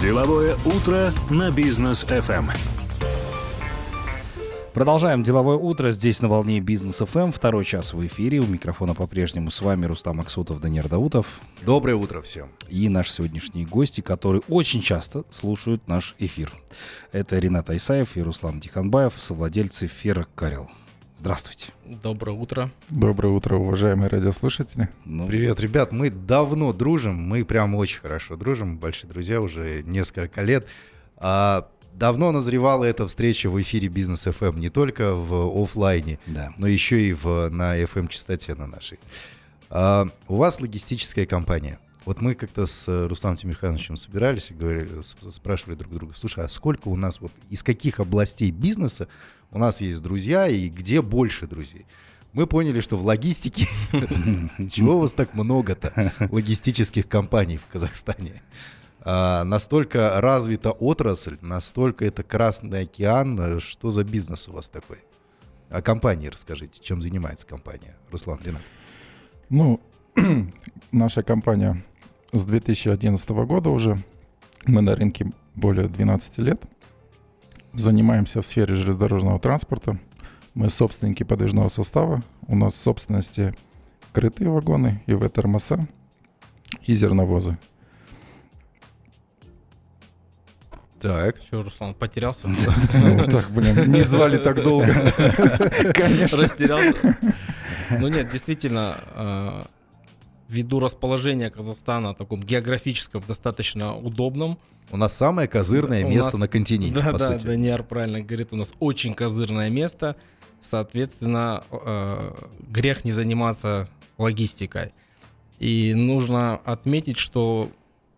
Деловое утро на бизнес FM. Продолжаем деловое утро здесь на волне бизнес FM. Второй час в эфире. У микрофона по-прежнему с вами Рустам Аксутов, Даниил Даутов. Доброе утро всем. И наши сегодняшние гости, которые очень часто слушают наш эфир. Это Ренат Айсаев и Руслан Тиханбаев, совладельцы Фера Карел. Здравствуйте. Доброе утро. Доброе утро, уважаемые радиослушатели. Ну... Привет, ребят. Мы давно дружим. Мы прям очень хорошо дружим. Большие друзья уже несколько лет. А, давно назревала эта встреча в эфире Бизнес FM не только в офлайне, да. но еще и в, на FM частоте на нашей. А, у вас логистическая компания. Вот мы как-то с Русланом Тимирхановичем собирались и говорили, спрашивали друг друга, слушай, а сколько у нас вот из каких областей бизнеса у нас есть друзья и где больше друзей? Мы поняли, что в логистике чего у вас так много-то логистических компаний в Казахстане? А, настолько развита отрасль, настолько это Красный океан. Что за бизнес у вас такой? О компании расскажите, чем занимается компания. Руслан, Ренат. Ну, наша компания с 2011 года уже. Мы на рынке более 12 лет. Занимаемся в сфере железнодорожного транспорта. Мы собственники подвижного состава. У нас в собственности крытые вагоны и ВТРМСА и зерновозы. Так. Что, Руслан, потерялся? Ну, так, блин, не звали так долго. Конечно. Растерялся. Ну нет, действительно, а, ввиду расположения Казахстана таком географическом достаточно удобном. У нас самое козырное у место нас, на континенте, да, по да, сути. Даниар правильно говорит, у нас очень козырное место. Соответственно, э, грех не заниматься логистикой. И нужно отметить, что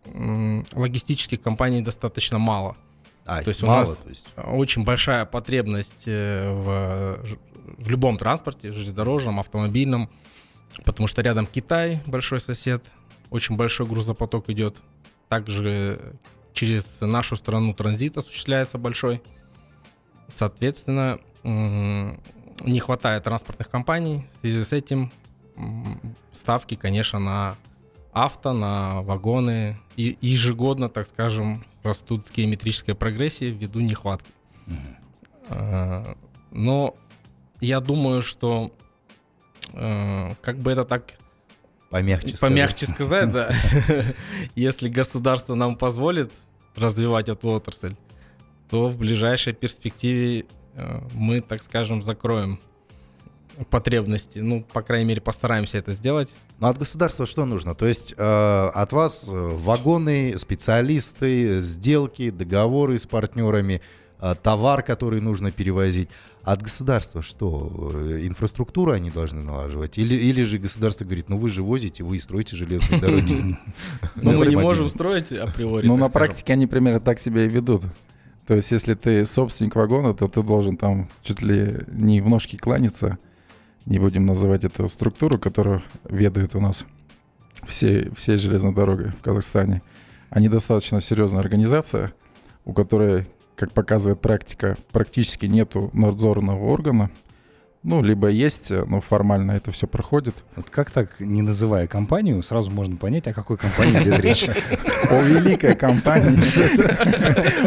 э, логистических компаний достаточно мало. А, то есть мало, у нас то есть. очень большая потребность э, в, в любом транспорте, железнодорожном, автомобильном. Потому что рядом Китай, большой сосед, очень большой грузопоток идет. Также через нашу страну транзит осуществляется большой. Соответственно, не хватает транспортных компаний. В связи с этим ставки, конечно, на авто, на вагоны. И ежегодно, так скажем, растут с геометрической прогрессией ввиду нехватки. Mm-hmm. Но я думаю, что Э, как бы это так помягче, помягче сказать, да. Если государство нам позволит развивать эту отрасль, то в ближайшей перспективе э, мы, так скажем, закроем потребности. Ну, по крайней мере, постараемся это сделать. Ну, от государства что нужно? То есть э, от вас вагоны, специалисты, сделки, договоры с партнерами, э, товар, который нужно перевозить. От государства что? Э, инфраструктуру они должны налаживать? Или, или же государство говорит, ну вы же возите, вы и строите железные дороги. Но мы не можем строить априори. Ну на практике они примерно так себя и ведут. То есть если ты собственник вагона, то ты должен там чуть ли не в ножки кланяться. Не будем называть эту структуру, которую ведает у нас всей, всей железной дорогой в Казахстане. Они достаточно серьезная организация, у которой как показывает практика, практически нету надзорного органа. Ну, либо есть, но формально это все проходит. Вот как так, не называя компанию, сразу можно понять, о какой компании идет речь. О великой компании.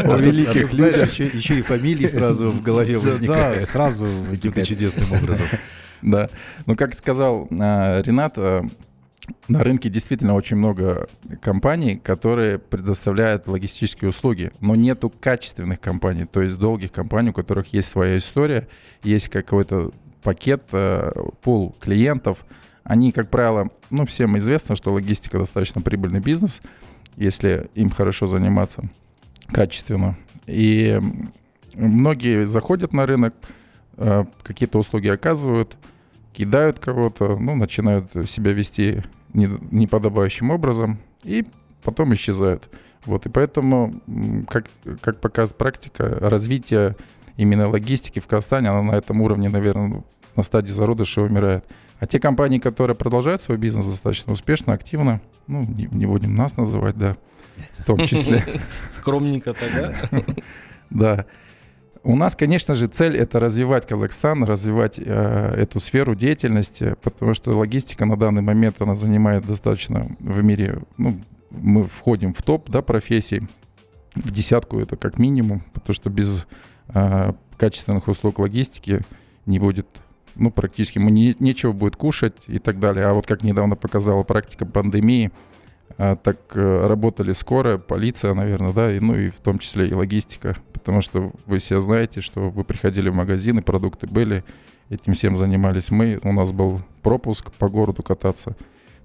О великих людях. Еще и фамилии сразу в голове возникают. Да, сразу каким-то чудесным образом. Да. Ну, как сказал а, Ренат, а, на рынке действительно очень много компаний, которые предоставляют логистические услуги, но нету качественных компаний, то есть долгих компаний, у которых есть своя история, есть какой-то пакет, э, пул клиентов. Они, как правило, ну, всем известно, что логистика достаточно прибыльный бизнес, если им хорошо заниматься качественно. И многие заходят на рынок, э, какие-то услуги оказывают – кидают кого-то, ну, начинают себя вести неподобающим образом и потом исчезают. Вот, и поэтому, как, как показывает практика, развитие именно логистики в Казахстане, она на этом уровне, наверное, на стадии зародыша умирает. А те компании, которые продолжают свой бизнес достаточно успешно, активно, ну, не, не будем нас называть, да, в том числе. Скромненько тогда. Да. У нас, конечно же, цель это развивать Казахстан, развивать э, эту сферу деятельности, потому что логистика на данный момент она занимает достаточно в мире, ну, мы входим в топ да, профессий. в десятку это как минимум, потому что без э, качественных услуг логистики не будет, ну, практически мы не, нечего будет кушать и так далее. А вот как недавно показала практика пандемии, так э, работали скорая, полиция, наверное, да, и, ну и в том числе и логистика, потому что вы все знаете, что вы приходили в магазины, продукты были, этим всем занимались мы, у нас был пропуск по городу кататься,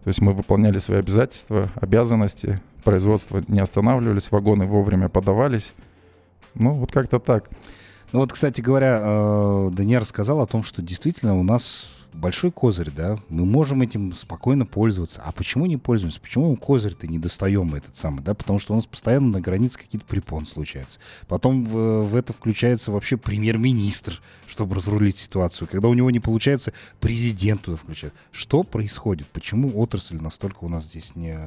то есть мы выполняли свои обязательства, обязанности, производство не останавливались, вагоны вовремя подавались. Ну, вот как-то так. Ну вот, кстати говоря, э, Даниэль рассказал о том, что действительно у нас большой козырь, да, мы можем этим спокойно пользоваться. А почему не пользуемся? Почему козырь-то не достаем этот самый, да? Потому что у нас постоянно на границе какие-то препон случаются. Потом в, в это включается вообще премьер-министр, чтобы разрулить ситуацию. Когда у него не получается, президент туда включает. Что происходит? Почему отрасль настолько у нас здесь не,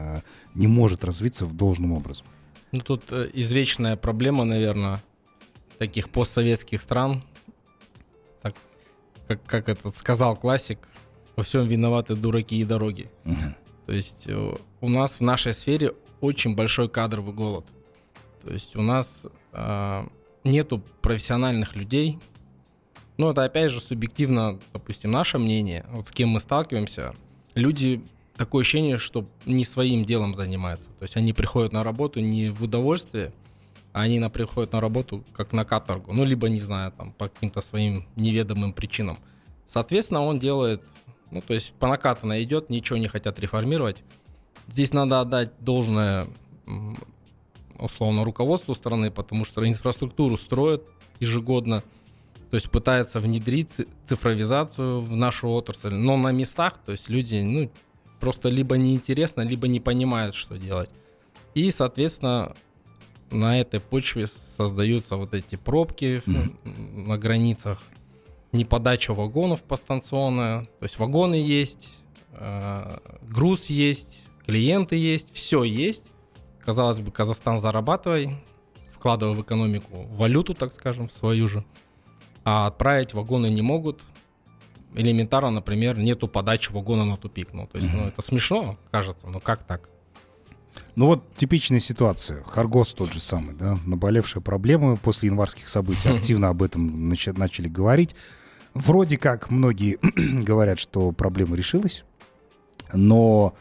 не может развиться в должном образом? Ну, тут э, извечная проблема, наверное, таких постсоветских стран, как, как этот сказал классик, во всем виноваты дураки и дороги. Угу. То есть э, у нас в нашей сфере очень большой кадровый голод. То есть у нас э, нету профессиональных людей. Ну, это опять же субъективно, допустим, наше мнение. Вот с кем мы сталкиваемся, люди такое ощущение, что не своим делом занимаются. То есть они приходят на работу не в удовольствие, они на, приходят на работу как на каторгу. Ну, либо, не знаю, там, по каким-то своим неведомым причинам. Соответственно, он делает, ну, то есть по накатанной идет, ничего не хотят реформировать. Здесь надо отдать должное, условно, руководству страны, потому что инфраструктуру строят ежегодно, то есть пытаются внедрить цифровизацию в нашу отрасль, но на местах, то есть люди, ну, просто либо неинтересно, либо не понимают, что делать. И, соответственно, на этой почве создаются вот эти пробки mm-hmm. на границах, неподача вагонов постанционная, то есть вагоны есть, э, груз есть, клиенты есть, все есть. Казалось бы, Казахстан зарабатывай, вкладывая в экономику валюту, так скажем, свою же, а отправить вагоны не могут. Элементарно, например, нету подачи вагона на тупик. Ну, то есть, mm-hmm. ну, это смешно, кажется, но как так? Ну вот типичная ситуация. Харгос тот же самый, да, наболевшая проблема после январских событий. Активно об этом нач- начали говорить. Вроде как многие говорят, что проблема решилась, но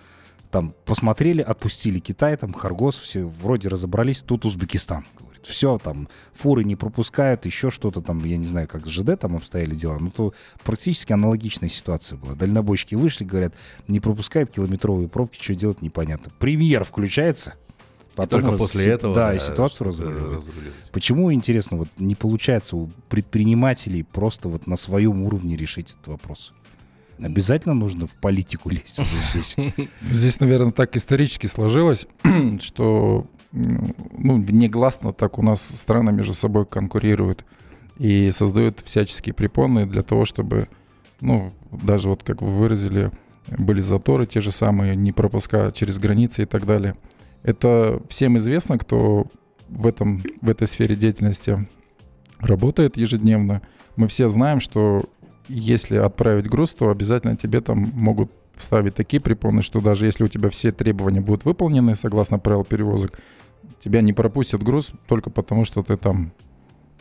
там посмотрели, отпустили Китай, там Харгос, все вроде разобрались, тут Узбекистан все там, фуры не пропускают, еще что-то там, я не знаю, как с ЖД там обстояли дела, но то практически аналогичная ситуация была. Дальнобойщики вышли, говорят, не пропускают километровые пробки, что делать непонятно. Премьер включается, Потом и только после си- этого да, и ситуацию разруливают. Почему, интересно, вот не получается у предпринимателей просто вот на своем уровне решить этот вопрос? Обязательно нужно в политику лезть уже здесь. Здесь, наверное, так исторически сложилось, что ну, негласно так у нас страны между собой конкурируют и создают всяческие препоны для того, чтобы, ну, даже вот как вы выразили, были заторы те же самые, не пропуска через границы и так далее. Это всем известно, кто в, этом, в этой сфере деятельности работает ежедневно. Мы все знаем, что если отправить груз, то обязательно тебе там могут вставить такие препоны, что даже если у тебя все требования будут выполнены согласно правил перевозок, тебя не пропустят груз только потому, что ты там,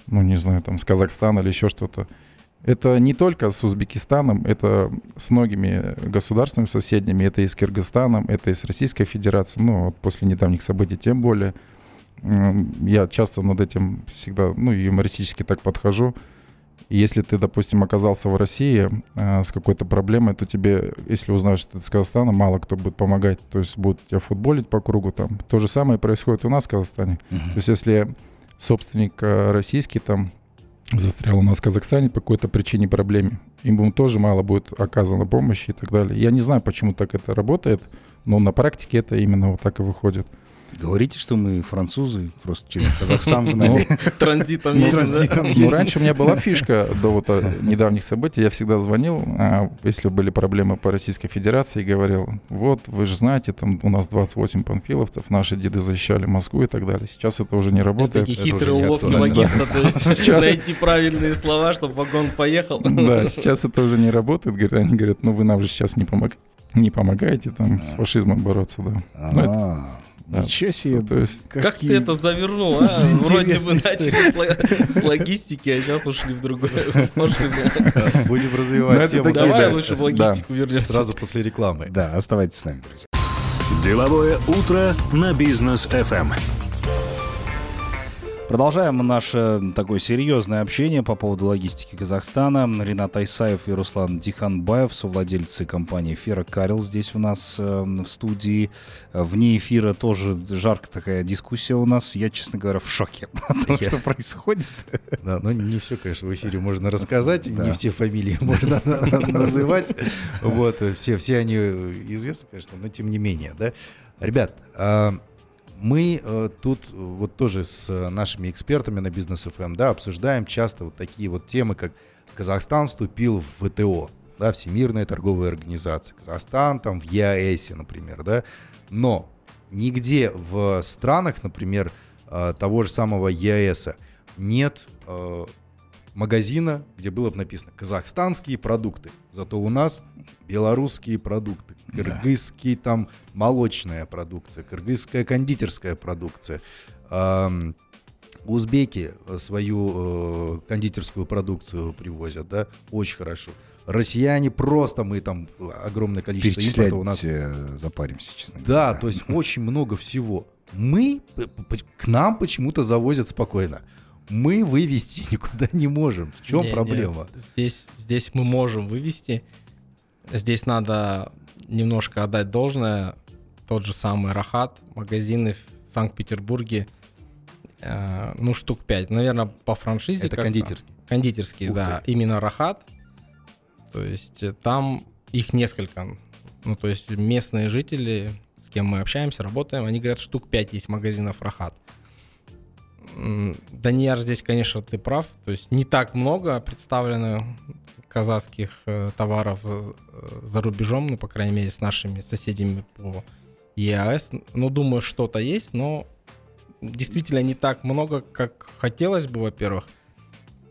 ну не знаю, там с Казахстана или еще что-то. Это не только с Узбекистаном, это с многими государствами соседними, это и с Кыргызстаном, это и с Российской Федерацией, ну, вот после недавних событий тем более. Я часто над этим всегда, ну, юмористически так подхожу. Если ты, допустим, оказался в России э, с какой-то проблемой, то тебе, если узнаешь, что ты из Казахстана, мало кто будет помогать. То есть будут тебя футболить по кругу там. То же самое происходит у нас в Казахстане. Uh-huh. То есть если собственник э, российский там застрял у нас в Казахстане по какой-то причине проблеме, им тоже мало будет оказано помощи и так далее. Я не знаю, почему так это работает, но на практике это именно вот так и выходит. Говорите, что мы французы, просто через Казахстан гнали. Ну, транзитом. Транзитом. Ну, раньше у меня была фишка до вот э, недавних событий. Я всегда звонил, а если были проблемы по Российской Федерации, говорил, вот, вы же знаете, там у нас 28 панфиловцев, наши деды защищали Москву и так далее. Сейчас это уже не работает. Такие хитрые уловки логиста, то есть найти правильные слова, чтобы вагон поехал. Да, сейчас это уже не работает. Они говорят, ну вы нам же сейчас не помогаете не помогаете там с фашизмом бороться, да. Да. Ничего себе. То есть Как какие- ты это завернул, а? Вроде бы начали с ло- с логистики, а сейчас ушли в другое. Будем развивать тему Давай да. лучше в логистику вернемся. сразу после рекламы. Да, оставайтесь с нами, друзья. Деловое утро на бизнес FM. Продолжаем наше такое серьезное общение по поводу логистики Казахстана. Ренат Айсаев и Руслан Тиханбаев, совладельцы компании Фера Карил, здесь у нас э, в студии. Э, Вне эфира тоже жаркая такая дискуссия у нас. Я, честно говоря, в шоке от того, что происходит. Да, но не все, конечно, в эфире можно рассказать, не все фамилии можно на- на- называть. Вот, э, все, они известны, конечно, но тем не менее, да. Ребят, а, мы э, тут э, вот тоже с э, нашими экспертами на бизнес FM, да, обсуждаем часто вот такие вот темы, как Казахстан вступил в ВТО, да, Всемирная торговая организация, Казахстан там в ЕАЭСе, например, да, но нигде в странах, например, э, того же самого ЕАЭСа нет э, магазина, где было бы написано казахстанские продукты. Зато у нас белорусские продукты, кыргызские там молочная продукция, кыргызская кондитерская продукция. Ам, Узбеки э, свою э, кондитерскую продукцию привозят, да, очень хорошо. Россияне просто мы там э, огромное количество импорта у нас э, запаримся, честно да, говоря. то есть очень много всего. Мы, к нам почему-то завозят спокойно. Мы вывести никуда не можем. В чем Не, проблема? Здесь, здесь мы можем вывести. Здесь надо немножко отдать должное. Тот же самый Рахат, магазины в Санкт-Петербурге, э, ну, штук 5. Наверное, по франшизе. Это кондитерский. Кондитерские, Ух да. Именно Рахат. То есть э, там их несколько. Ну, то есть местные жители, с кем мы общаемся, работаем, они говорят, штук 5 есть магазинов Рахат. М, Данияр, здесь, конечно, ты прав. То есть не так много представлено казахских э, товаров э, за рубежом, ну, по крайней мере, с нашими соседями по ЕАЭС. Ну, думаю, что-то есть, но действительно не так много, как хотелось бы, во-первых.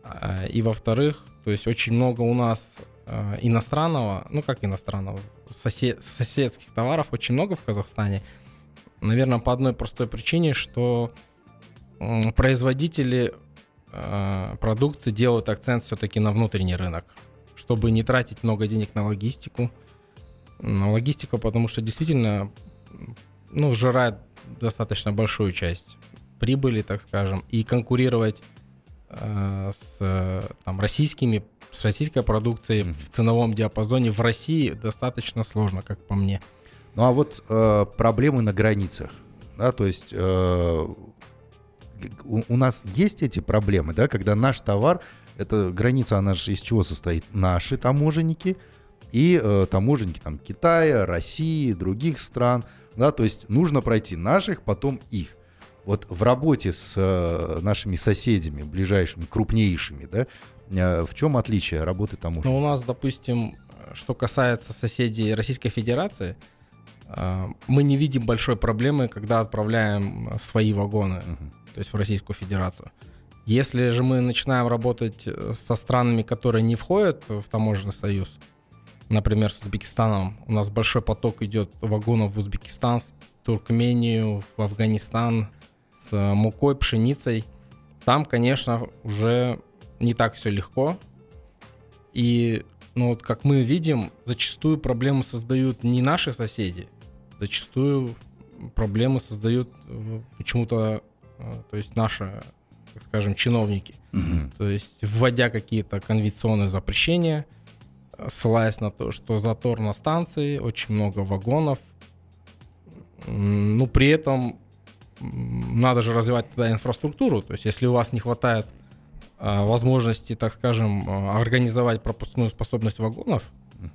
А, И во-вторых, то есть очень много у нас э, иностранного, ну как иностранного, сосе- соседских товаров очень много в Казахстане. Наверное, по одной простой причине, что производители э, продукции делают акцент все-таки на внутренний рынок, чтобы не тратить много денег на логистику. На логистику, потому что действительно, ну, сжирает достаточно большую часть прибыли, так скажем, и конкурировать э, с э, там, российскими, с российской продукцией Мгм. в ценовом диапазоне в России достаточно сложно, как по мне. Ну а вот э, проблемы на границах, да, то есть э, у, у нас есть эти проблемы, да, когда наш товар, эта граница, она же из чего состоит? Наши таможенники и э, таможенники там Китая, России, других стран, да, то есть нужно пройти наших, потом их. Вот в работе с э, нашими соседями, ближайшими, крупнейшими, да, э, в чем отличие работы таможенников? Но у нас, допустим, что касается соседей Российской Федерации, э, мы не видим большой проблемы, когда отправляем свои вагоны, Мгм. То есть в Российскую Федерацию. Если же мы начинаем работать э, со странами, которые не входят в таможенный союз, например, с Узбекистаном, у нас большой поток идет вагонов в Узбекистан, в Туркмению, в Афганистан с э, мукой, пшеницей. Там, конечно, уже не так все легко. И, ну вот как мы видим, зачастую проблемы создают не наши соседи, зачастую проблемы создают э, почему-то, то есть наши, так скажем, чиновники. Мгм. То есть вводя какие-то конвенционные запрещения, э, ссылаясь на то, что затор на станции, очень много вагонов. Ну, при этом надо же развивать тогда инфраструктуру. То есть если у вас не хватает э, возможности, так скажем, э, организовать пропускную способность вагонов, Мгм.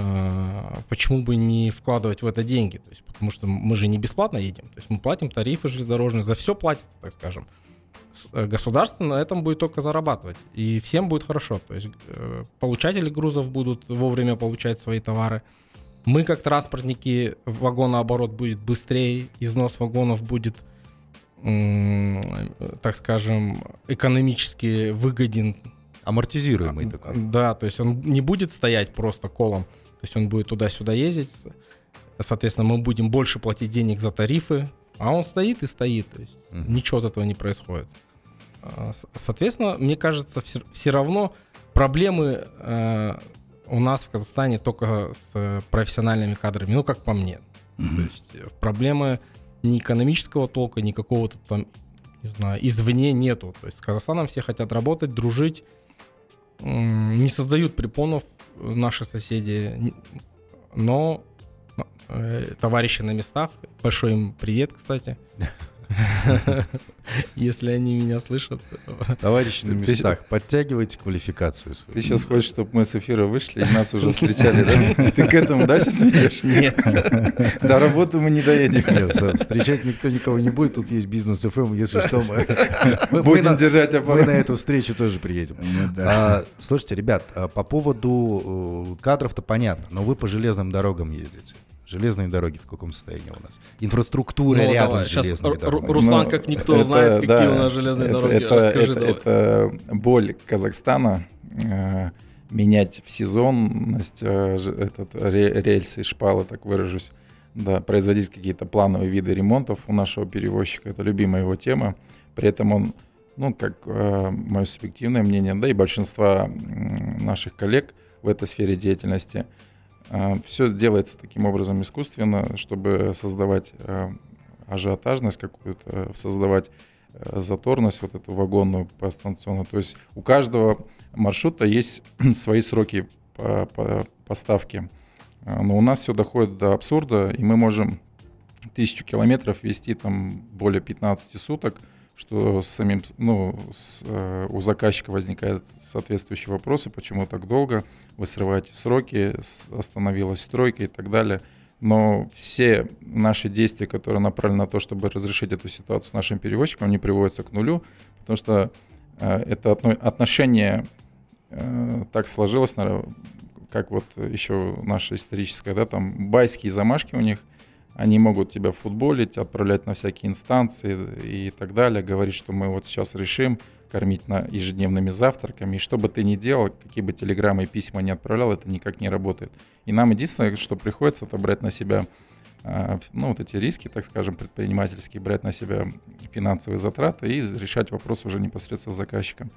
Э, почему бы не вкладывать в это деньги? То есть, потому что мы же не бесплатно едем. То есть мы платим тарифы железнодорожные, за все платится, так скажем. Э, Государство на этом будет только зарабатывать. И всем будет хорошо. То есть э, получатели грузов будут вовремя получать свои товары. Мы, как транспортники, вагонооборот будет быстрее, износ вагонов будет, так скажем, экономически выгоден Амортизируемый такой. Да, то есть он не будет стоять просто колом. То есть он будет туда-сюда ездить. Соответственно, мы будем больше платить денег за тарифы. А он стоит и стоит, то есть Мгм. ничего от этого не происходит. А, Соответственно, мне кажется, все, равно проблемы э, у нас в Казахстане только с э, профессиональными кадрами, ну, как по мне. То Мгм. есть э, проблемы ни экономического толка, ни какого-то там, не знаю, извне нету. То есть с Казахстаном все хотят работать, дружить, не создают препонов наши соседи, но э, товарищи на местах, большой им привет, кстати, если они меня слышат. Товарищи на местах, подтягивайте квалификацию свою. Ты сейчас хочешь, чтобы мы с эфира вышли и нас уже встречали, да? Ты к этому, да, сейчас ведешь? Нет. До работы мы не доедем. Нет, встречать никто никого не будет, тут есть бизнес ФМ, если что, мы, мы- мы Будем держать мы аппарат. на эту встречу тоже приедем. Ну. А, слушайте, ребят, а по поводу э, кадров-то понятно, но вы по железным дорогам ездите. Железные дороги в каком состоянии у нас? Инфраструктура Ну, рядом давай, с железными Ру- дорогами. Ру- Руслан, Ну, как никто, это, знает, какие да, у нас железные это- дороги. Это, Расскажи это- давай. это боль Казахстана э, менять в сезонность э, этот, ре- рельсы, шпалы, так выражусь. Да, производить какие-то плановые виды ремонтов у нашего перевозчика. Это любимая его тема. При этом он, ну, как э, мое субъективное мнение, да и большинства наших коллег в этой сфере деятельности, все делается таким образом искусственно, чтобы создавать э, ажиотажность какую-то, создавать э, заторность вот эту вагонную по станционную. То есть у каждого маршрута есть свои сроки по- по- поставки. А, Но у нас все доходит до абсурда, и мы можем тысячу километров вести там более 15 суток, что с самим, ну, с, э, у заказчика возникают соответствующие вопросы, почему так долго, вы срываете сроки, остановилась стройка и так далее. Но все наши действия, которые направлены на то, чтобы разрешить эту ситуацию с нашим перевозчиком, они приводятся к нулю, потому что э, это отно- отношение э, так сложилось, наверно, как вот еще наша историческая, да, там байские замашки у них, они могут тебя футболить, отправлять на всякие инстанции и так далее, говорить, что мы вот сейчас решим кормить на ежедневными завтраками, и что бы ты ни делал, какие бы телеграммы и письма не отправлял, это никак не работает. И нам единственное, что приходится, это брать на себя а, ну, вот эти риски, так скажем, предпринимательские, брать на себя финансовые затраты и решать вопрос уже непосредственно с заказчиком.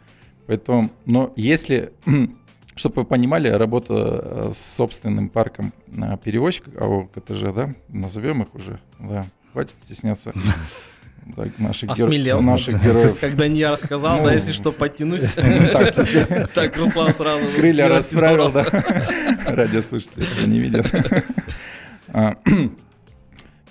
Поэтому, но если, чтобы вы понимали, работа э, с собственным парком а, перевозчиков, АО КТЖ, да, назовем их уже, да, хватит стесняться. Так, наших, геро- Осмелел. наших героев. Когда не я рассказал, Ну, да, если что, подтянусь. Так, теперь Так, Руслан сразу. крылья расправил, да. Радиослушатели этого не видят. А,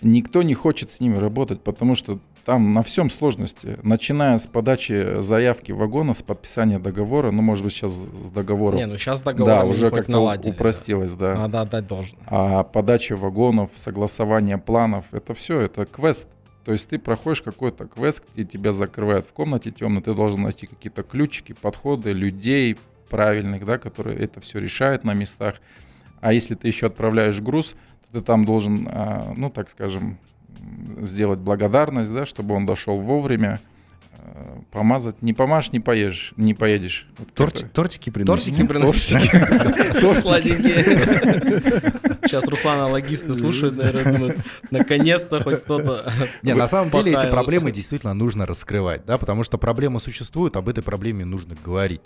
Никто не хочет с ними работать, потому что там на всем сложности. Начиная с подачи заявки вагона, с подписания договора, ну, может быть, сейчас с договором. Не, ну сейчас да, договор уже хоть как-то наладили. да. упростилось, да. Надо отдать должное. А подача вагонов, согласование планов, это все, это квест. То есть ты проходишь какой-то квест, где тебя закрывают в комнате темно, ты должен найти какие-то ключики, подходы, людей правильных, да, которые это все решают на местах. А если ты еще отправляешь груз, то ты там должен, а, ну, так скажем, сделать благодарность, да, чтобы он дошел вовремя, помазать. Не помажь, не поешь, не поедешь. Вот Торти- тортики приносите? Тортики приносите. Сладенькие. Сейчас Руслана логисты слушают, наверное, думают, наконец-то хоть кто-то. Не, на самом деле эти проблемы действительно нужно раскрывать, да, потому что проблемы существуют, об этой проблеме нужно говорить.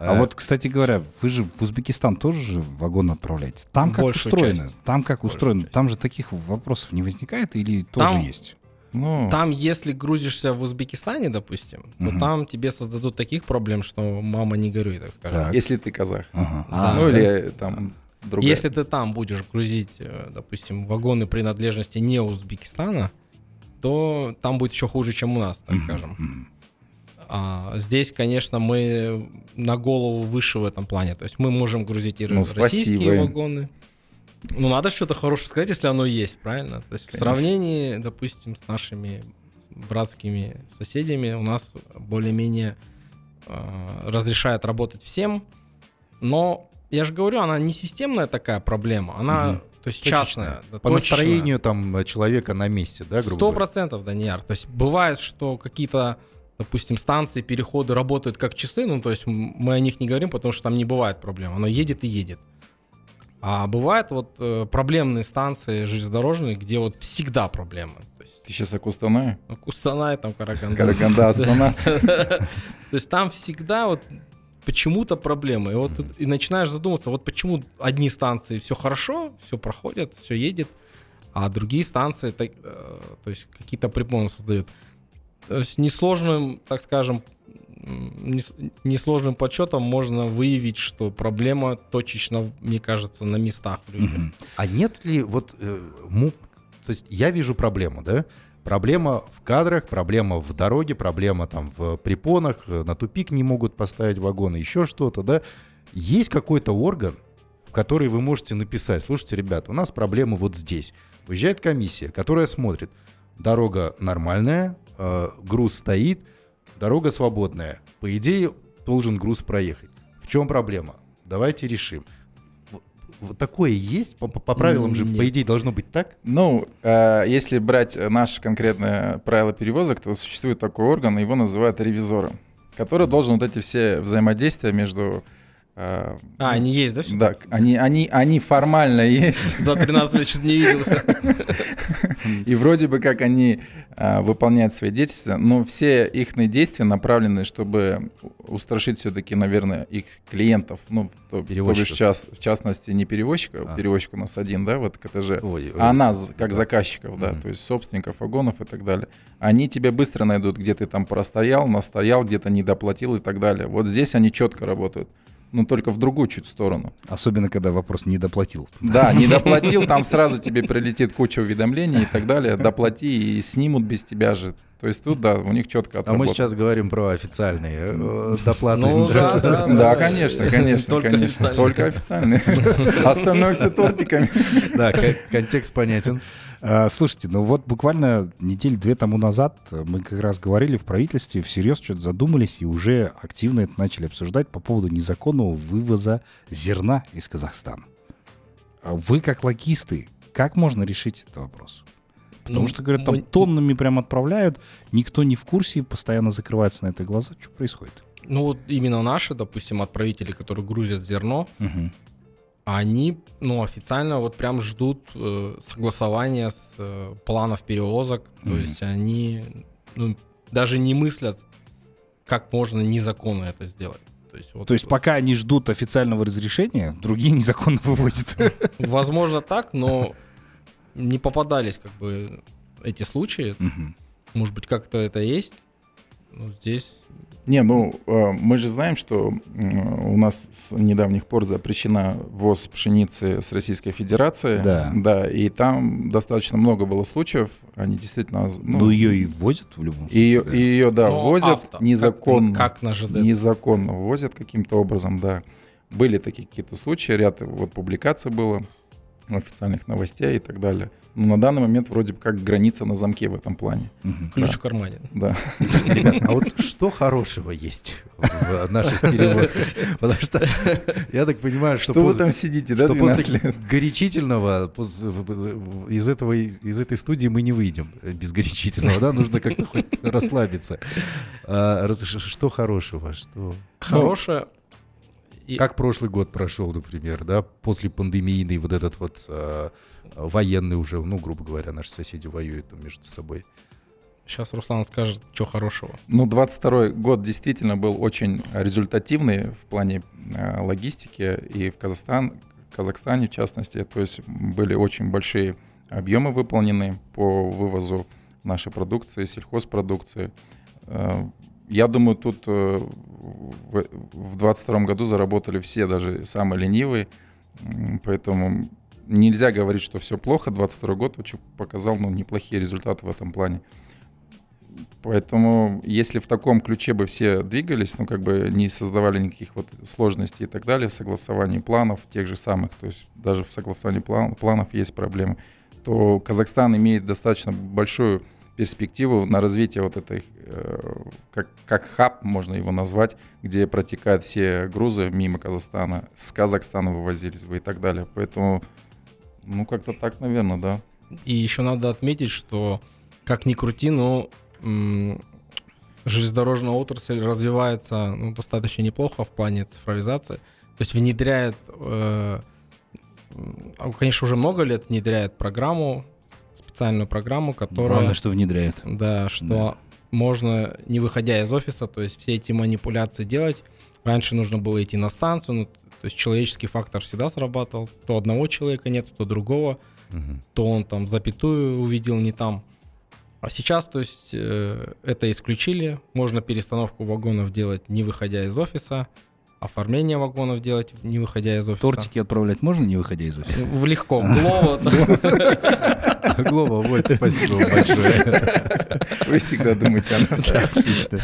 А Э, вот, кстати говоря, вы же в Узбекистан тоже же вагон отправляете. Там как устроено? часть. Там как Большую устроено? часть. Там же таких вопросов не возникает или тоже Там- есть? Ну, Там, если грузишься в Узбекистане, допустим, то Мгм. там тебе создадут таких проблем, что мама не горюй, так скажем. Так. если ты казах. Ага. Да. ну, или там другая. Если ты там будешь грузить, э, допустим, вагоны принадлежности не Узбекистана, то там будет еще хуже, чем у нас, так Мгм, скажем. А здесь, конечно, мы на голову выше в этом плане. То есть мы можем грузить и Ну, российские спасибо вагоны. Ну, надо что-то хорошее сказать, если оно есть, правильно? То есть в Конечно. сравнении, допустим, с нашими братскими соседями у нас более-менее э, разрешает работать всем, но я же говорю, она не системная такая проблема, она, Мгм. то есть Точечная. частная. да, По точечная. настроению там человека на месте, да, грубо Сто процентов, Данияр. То есть бывает, что какие-то, допустим, станции, переходы работают как часы, ну, то есть мы о них не говорим, потому что там не бывает проблем. Оно едет и едет. А бывают вот э, проблемные станции железнодорожные, где вот всегда проблемы. Есть, Ты сейчас о Кустанае? ну, Кустанай, там, Караганда. Караганда, Астана. То есть там всегда вот почему-то проблемы. И вот и начинаешь задумываться, вот почему одни станции все хорошо, все проходит, все едет, а другие станции так, э, то есть какие-то препоны создают. То есть несложным, так скажем, несложным подсчетом можно выявить, что проблема точечно, мне кажется, на местах. в. Мгм. А нет ли вот... э, му- То есть я вижу проблему, да? Проблема в кадрах, проблема в дороге, проблема там в препонах, э, на тупик не могут поставить вагоны, еще что-то, да? Есть какой-то орган, в который вы можете написать, слушайте, ребята, у нас проблема вот здесь. Выезжает комиссия, которая смотрит, дорога нормальная, э, груз стоит, дорога свободная. По идее, должен груз проехать. В чем проблема? Давайте решим. Вот- такое есть? По, по- по правилам же, по Нет. идее, должно быть так? Ну, э, если брать наше конкретное правило перевозок, то существует такой орган, его называют ревизором, который должен вот эти все взаимодействия между... э, А, они есть, да? Да, они, они, они формально есть, За 13 лет что-то не видел. и вроде бы как они а, выполняют свои действия, но все их действия направлены, чтобы устрашить все-таки, наверное, их клиентов, ну, то, то бишь час- в частности не перевозчика, А. перевозчик у нас один, да, вот КТЖ, Ой, а нас, как Да. заказчиков, да, то есть собственников вагонов и так далее. Они тебя быстро найдут, где ты там простоял, настоял, где-то не доплатил и так далее. Вот здесь они четко работают, но только в другую чуть сторону. Особенно, когда вопрос не доплатил. Да, не доплатил, там сразу тебе прилетит куча уведомлений и так далее. Доплати и снимут без тебя же. То есть тут, да, у них четко А отработано. мы сейчас говорим про официальные э, доплаты. Ну да, да, Да, конечно, конечно, Только конечно. официально. Только официальные. Остальное все тортиками. Да, кон- контекст понятен. А, Слушайте, ну вот буквально недель две тому назад мы как раз говорили в правительстве, всерьез что-то задумались и уже активно это начали обсуждать по поводу незаконного вывоза зерна из Казахстана. А Вы как логисты, как можно решить этот вопрос? Потому Ну, что, говорят, там мы- тоннами прям отправляют, никто не в курсе, постоянно закрываются на это глаза. Что происходит? Ну вот именно наши, допустим, отправители, которые грузят зерно, Мгм. Они, ну, официально вот прям ждут э, согласования с э, планов перевозок. То Мгм. есть они ну, даже не мыслят, как можно незаконно это сделать. То есть, вот, То есть пока они ждут официального разрешения, другие незаконно вывозят. возможно так, но не попадались как бы эти случаи. Мгм. Может быть, как-то это есть. Ну, здесь Не, ну э, мы же знаем, что м, у нас с недавних пор запрещена ввоз пшеницы с Российской Федерации. Да. Да, и там достаточно много было случаев. Они действительно... Ну, ее и возят в любом случае. Ее, да. ее, да, Но возят авто, незаконно. Как, как на ЖД. Незаконно возят каким-то образом, да. Были такие какие-то случаи, ряд вот публикаций было, официальных новостей и так далее. Но на данный момент вроде бы как граница на замке в этом плане. Мгм. Ключ да. в кармане. Да. Ребят, а вот что хорошего есть в наших перевозках? Потому что я так понимаю, что, Что вы после- там сидите, да, что 12 после горячительного из этого из этой студии мы не выйдем без горячительного, да? Нужно как-то хоть расслабиться. А, Что хорошего? Что? Хорошее. И- Как прошлый год прошел, например, да? После пандемийный вот этот вот а, военный уже, ну, грубо говоря, наши соседи воюют там между собой. Сейчас Руслан скажет, что хорошего. Ну, 22 год действительно был очень результативный в плане э, логистики и в Казахстан, Казахстане в частности. То есть были очень большие объемы выполнены по вывозу нашей продукции, сельхозпродукции. Э, Я думаю, тут э, в в 22 году заработали все, даже самые ленивые. Поэтому нельзя говорить, что все плохо. 22 год очень показал ну, неплохие результаты в этом плане. Поэтому, если в таком ключе бы все двигались, ну, как бы не создавали никаких вот сложностей и так далее в согласовании планов тех же самых, то есть даже в согласовании план- планов есть проблемы, то Казахстан имеет достаточно большую перспективу на развитие вот этой, э, как, как хаб, можно его назвать, где протекают все грузы мимо Казахстана, с Казахстана вывозились бы и так далее. Поэтому, ну, как-то так, наверное, да. И еще надо отметить, что как ни крути, но м, железнодорожная отрасль развивается ну, достаточно неплохо в плане цифровизации. То есть внедряет, э, а, конечно, уже много лет внедряет программу специальную программу, которая... Главное, что внедряет. Да, что Да. можно, не выходя из офиса, то есть все эти манипуляции делать. Раньше нужно было идти на станцию, ну, то есть человеческий фактор всегда срабатывал. То одного человека нет, то другого, Мгм. то он там запятую увидел не там. А сейчас, то есть, э, это исключили. Можно перестановку вагонов делать, не выходя из офиса. Оформление вагонов делать, не выходя из офиса. Тортики отправлять можно, не выходя из офиса? В легко, в Глово, да. Глоба, вот, спасибо вам большое. Вы всегда думаете о нас. Отлично.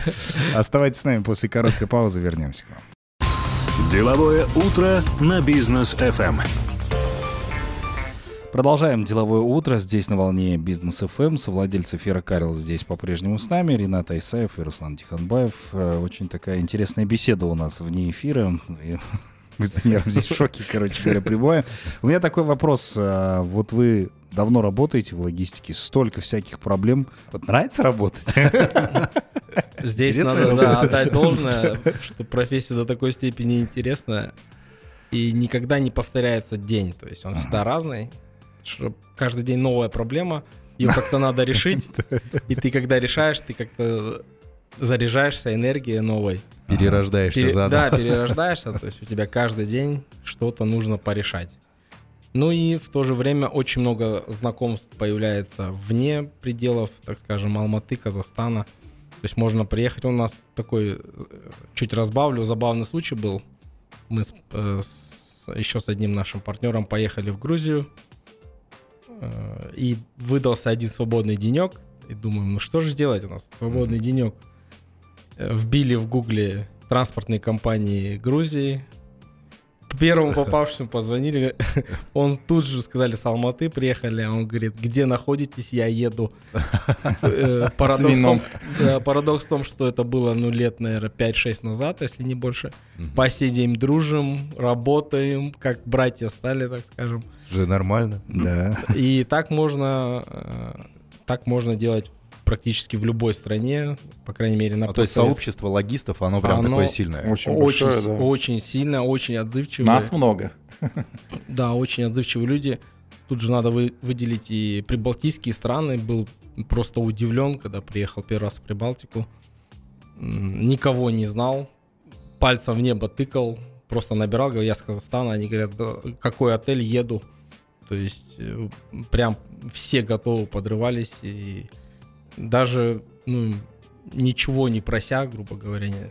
Оставайтесь с нами, после короткой паузы вернемся к вам. Деловое утро на бизнес FM. Продолжаем деловое утро здесь на волне Бизнес ФМ. Совладельцы эфира Карл здесь по-прежнему с нами. Ренат Айсаев и Руслан Тиханбаев. Э, Очень такая интересная беседа у нас вне эфира. Мы с Даниэлем здесь в шоке, короче говоря, прибываем. У меня такой вопрос. А, Вот вы давно работаете в логистике, столько всяких проблем. Вот нравится работать? Здесь Интересная надо да, отдать должное, что профессия до такой степени интересная. И никогда не повторяется день. То есть он всегда разный. Каждый день новая проблема. Ее как-то надо решить. И ты когда решаешь, ты как-то заряжаешься энергией новой. Перерождаешься Пере- заново. Да, перерождаешься, то есть у тебя каждый день что-то нужно порешать. Ну и в то же время очень много знакомств появляется вне пределов, так скажем, Алматы, Казахстана. То есть можно приехать. У нас такой, э, чуть разбавлю, забавный случай был. Мы с- э, с- еще с одним нашим партнером поехали в Грузию. И выдался один свободный денек. И думаем, ну что же делать у нас? Свободный денек. Э, Вбили в гугле транспортные компании Грузии. Первому попавшему позвонили. Он тут же сказали, с Алматы приехали. А он говорит, где находитесь, я еду. Э, Парадокс в том, да, парадокс в том, что это было, ну, лет, наверное, 5-6 назад, если не больше. По сей день дружим, работаем, как братья стали, так скажем. Уже нормально. Да. И так можно, э, так можно делать практически в любой стране, по крайней мере, на А, то есть сообщество логистов, оно прям Оно такое сильное. Очень очень, большое, да. очень сильно, очень отзывчивые. Нас много. Да, очень отзывчивые люди. Тут же надо вы- выделить и прибалтийские страны. Был просто удивлен, когда приехал первый раз в Прибалтику. Никого не знал. Пальцем в небо тыкал. Просто набирал, говорю, я с Казахстана. Они говорят, «Да, какой отель, еду. То есть э, прям все готовы подрывались. И даже ну, ничего не прося, грубо говоря. не-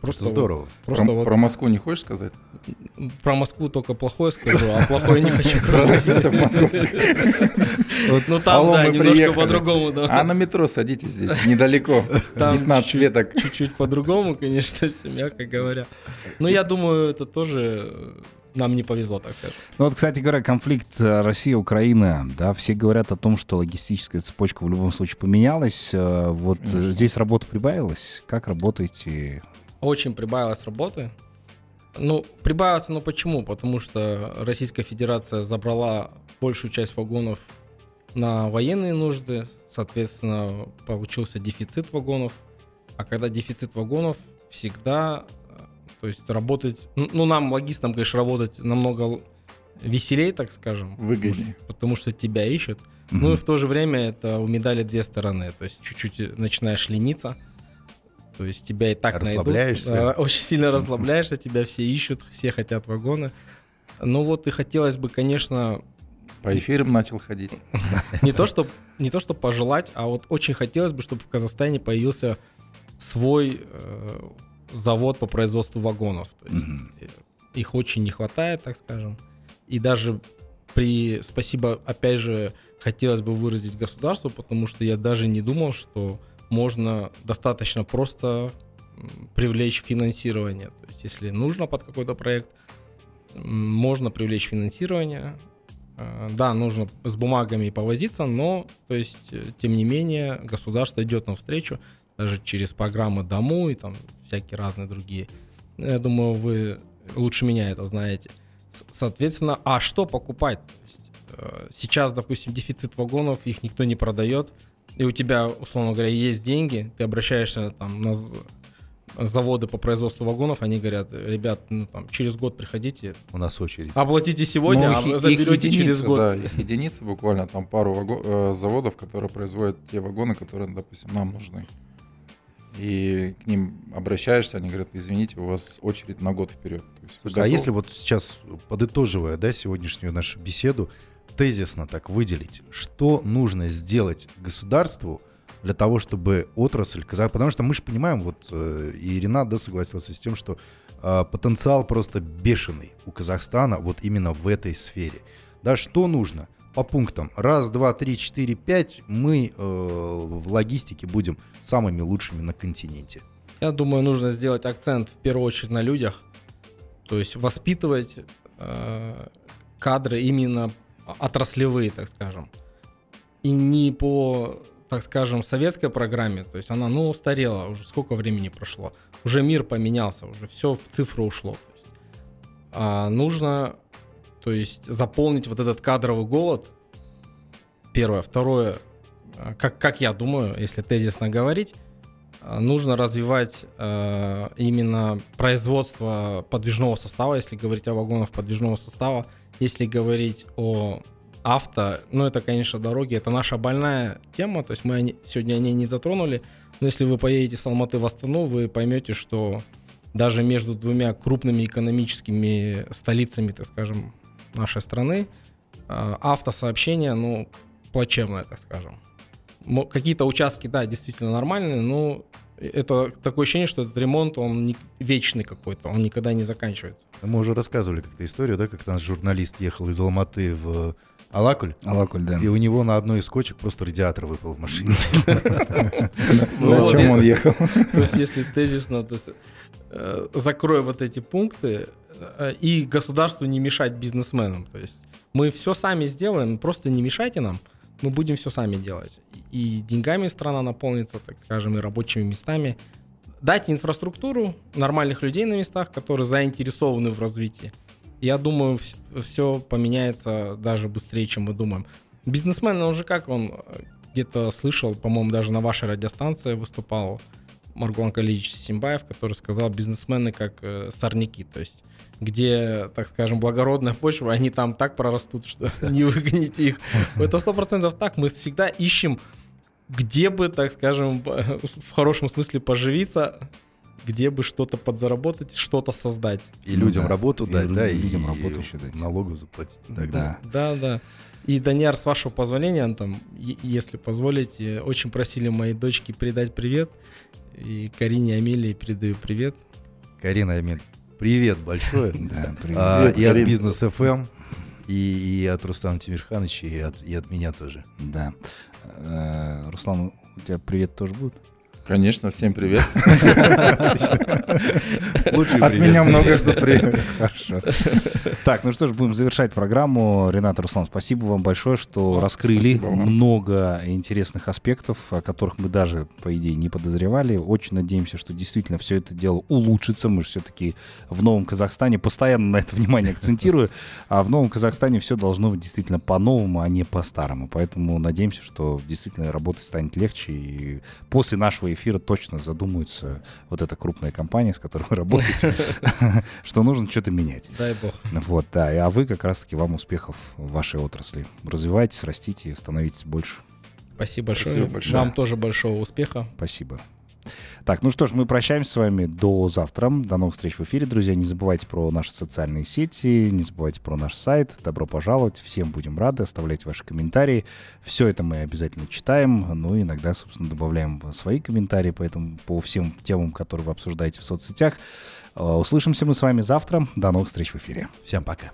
Просто вот- Здорово. Просто Про, вот про Москву не хочешь сказать? про Москву только плохое скажу, а плохое не хочу. Про московских. Ну там, да, немножко по-другому, да. А на метро садитесь здесь, недалеко. Там 15 чуть-чуть- веток. Чуть-чуть по-другому, конечно, все мягко говоря. Но я думаю, это тоже нам не повезло, так скажем. Ну вот, кстати говоря, конфликт э, Россия-Украина, да, все говорят о том, что логистическая цепочка в любом случае поменялась. Э, Вот э, здесь работа прибавилась. Как работаете? Очень прибавилось работы. Ну, прибавилось оно почему? Потому что Российская Федерация забрала большую часть вагонов на военные нужды, соответственно, получился дефицит вагонов. А когда дефицит вагонов, всегда, то есть работать, ну, ну, нам, логистам, конечно, работать намного веселее, так скажем. Выгоднее. Потому что тебя ищут. Ну и в то же время это у медали две стороны. То есть чуть-чуть начинаешь лениться. То есть тебя и так найдут. Расслабляешься. Да, очень сильно расслабляешься, тебя все ищут, все хотят вагоны. Ну вот и хотелось бы, конечно, По эфирам начал ходить. не то, что не то, что пожелать, а вот очень хотелось бы, чтобы в Казахстане появился свой э, завод по производству вагонов. То есть э, их очень не хватает, так скажем. И даже при спасибо, опять же, хотелось бы выразить государству, потому что я даже не думал, что можно достаточно просто привлечь финансирование. То есть, если нужно под какой-то проект, можно привлечь финансирование. Э, Да, нужно с бумагами повозиться, но, то есть, э, тем не менее, государство идет навстречу, даже через программы Дому и там всякие разные другие. Ну, Я думаю, вы лучше меня это знаете. Соответственно, а что покупать? То есть, э, сейчас, допустим, дефицит вагонов, их никто не продает, и у тебя, условно говоря, есть деньги, ты обращаешься там на заводы по производству вагонов, они говорят, ребят, ну, там, через год приходите, У нас очередь. оплатите сегодня, Ну, а их заберете единицы, через год. Да, их единицы буквально, там пару ваго- э, заводов, которые производят те вагоны, которые, допустим, нам нужны. И к ним обращаешься, они говорят, извините, у вас очередь на год вперед. То есть Слушай, а если вот сейчас, подытоживая, да, сегодняшнюю нашу беседу, тезисно так выделить, что нужно сделать государству для того, чтобы отрасль казах... Потому что мы же понимаем, вот э, и Ренат, да, согласился с тем, что э, потенциал просто бешеный у Казахстана вот именно в этой сфере. Да, что нужно? По пунктам. Раз, два, три, четыре, пять. Мы э, в логистике будем самыми лучшими на континенте. Я думаю, нужно сделать акцент в первую очередь на людях, то есть воспитывать э, кадры именно отраслевые, так скажем, и не по, так скажем, советской программе, то есть она, ну, устарела, уже сколько времени прошло, уже мир поменялся, уже все в цифру ушло. Есть, а нужно, то есть заполнить вот этот кадровый голод. Первое, второе, э, как как я думаю, если тезисно говорить э, нужно развивать э, именно производство подвижного состава, если говорить о вагонах подвижного состава, если говорить о авто, ну это, конечно, дороги, это наша больная тема, то есть мы сегодня о ней не затронули, но если вы поедете с Алматы в Астану, вы поймете, что даже между двумя крупными экономическими столицами, так скажем, нашей страны, э, автосообщение, ну, плачевное, так скажем. Какие-то участки, да, действительно нормальные, но это такое ощущение, что этот ремонт, он не, вечный какой-то, он никогда не заканчивается. Мы уже рассказывали как-то историю, да, как наш журналист ехал из Алматы в Алакуль, Алакуль, да. и у него на одной из кочек просто радиатор выпал в машине. Ну На вот чем он ехал? То есть, если тезисно, то есть, э, закрой вот эти пункты э, и государству не мешать бизнесменам. То есть мы все сами сделаем, просто не мешайте нам, мы будем все сами делать. И деньгами страна наполнится, так скажем, и рабочими местами. Дать инфраструктуру нормальных людей на местах, которые заинтересованы в развитии. Я думаю, все поменяется даже быстрее, чем мы думаем. Бизнесмен, он же как он э, где-то слышал, по-моему, даже на вашей радиостанции выступал Маргулан Калич Симбаев, который сказал, бизнесмены как э, сорняки, то есть где, так скажем, благородная почва, они там так прорастут, что не выгоните их. Это сто процентов так. Мы всегда ищем, где бы, так скажем, в хорошем смысле поживиться, где бы что-то подзаработать, что-то создать. И Ну людям да. работу И дать, да, и людям работу еще дать. налогов заплатить. и Да. далее. Да, да. И, Даниар, с вашего позволения, там, е- если позволите, очень просили моей дочке передать привет. И Карине и Амелии передаю привет. Карина Амель, привет большое. Да, привет. А, Привет, И от. Бизнес ФМ, и, и от Рустама Тимирхановича, и от, и от меня тоже. Да. Э, Руслан, у тебя привет тоже будет? Конечно, всем привет. Лучший От привет. меня много ждут привет. Хорошо. Так, ну что ж, будем завершать программу. Ренат Руслан, спасибо вам большое, что раскрыли много интересных аспектов, о которых мы даже, по идее, не подозревали. Очень надеемся, что действительно все это дело улучшится. Мы же все-таки в Новом Казахстане постоянно на это внимание акцентирую. А в Новом Казахстане все должно быть действительно по-новому, а не по-старому. Поэтому надеемся, что действительно работать станет легче. И после нашего эфира точно задумаются вот эта крупная компания, с которой вы работаете, что нужно что-то менять. Дай бог. Вот, да. И- А вы как раз-таки вам успехов в вашей отрасли. Развивайтесь, растите, становитесь больше. Спасибо большое. Спасибо большое. Вам тоже большого успеха. Спасибо. Так, ну что ж, мы прощаемся с вами до завтра. До новых встреч в эфире, друзья. Не забывайте про наши социальные сети, не забывайте про наш сайт. Добро пожаловать. Всем будем рады. Оставляйте ваши комментарии. Все это мы обязательно читаем. Ну иногда, собственно, добавляем свои комментарии поэтому по всем темам, которые вы обсуждаете в соцсетях. Э, Услышимся мы с вами завтра. До новых встреч в эфире. Всем пока.